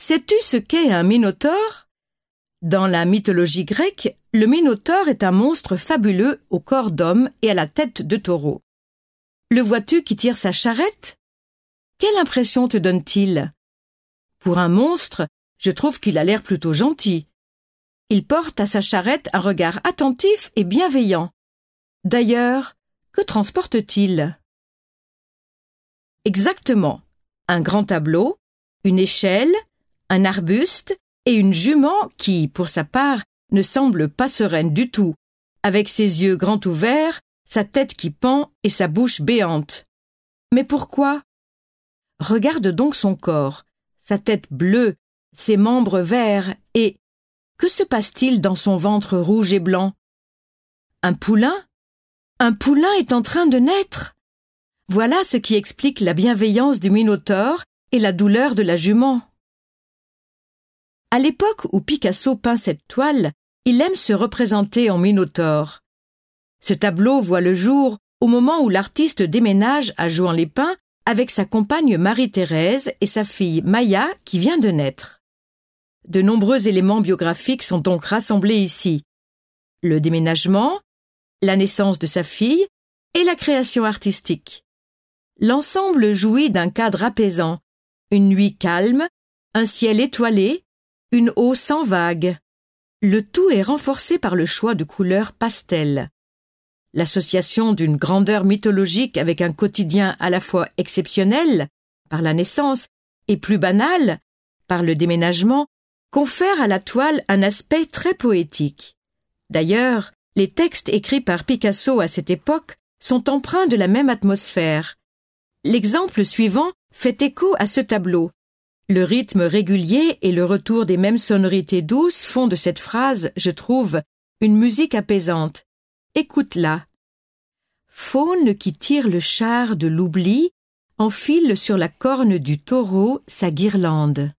Sais-tu ce qu'est un minotaure? Dans la mythologie grecque, le minotaure est un monstre fabuleux au corps d'homme et à la tête de taureau. Le vois-tu qui tire sa charrette? Quelle impression te donne-t-il? Pour un monstre, je trouve qu'il a l'air plutôt gentil. Il porte à sa charrette un regard attentif et bienveillant. D'ailleurs, que transporte-t-il? Exactement. Un grand tableau, une échelle, un arbuste et une jument qui, pour sa part, ne semble pas sereine du tout, avec ses yeux grands ouverts, sa tête qui pend et sa bouche béante. Mais pourquoi? Regarde donc son corps, sa tête bleue, ses membres verts, et que se passe-t-il dans son ventre rouge et blanc? Un poulain? Un poulain est en train de naître! Voilà ce qui explique la bienveillance du Minotaure et la douleur de la jument. À l'époque où Picasso peint cette toile, il aime se représenter en Minotaure. Ce tableau voit le jour au moment où l'artiste déménage à Jouan-les-Pins avec sa compagne Marie-Thérèse et sa fille Maya qui vient de naître. De nombreux éléments biographiques sont donc rassemblés ici. Le déménagement, la naissance de sa fille et la création artistique. L'ensemble jouit d'un cadre apaisant, une nuit calme, un ciel étoilé une eau sans vagues. Le tout est renforcé par le choix de couleurs pastel. L'association d'une grandeur mythologique avec un quotidien à la fois exceptionnel, par la naissance, et plus banal, par le déménagement, confère à la toile un aspect très poétique. D'ailleurs, les textes écrits par Picasso à cette époque sont empreints de la même atmosphère. L'exemple suivant fait écho à ce tableau. Le rythme régulier et le retour des mêmes sonorités douces font de cette phrase, je trouve, une musique apaisante. Écoute-la. Faune qui tire le char de l'oubli enfile sur la corne du taureau sa guirlande.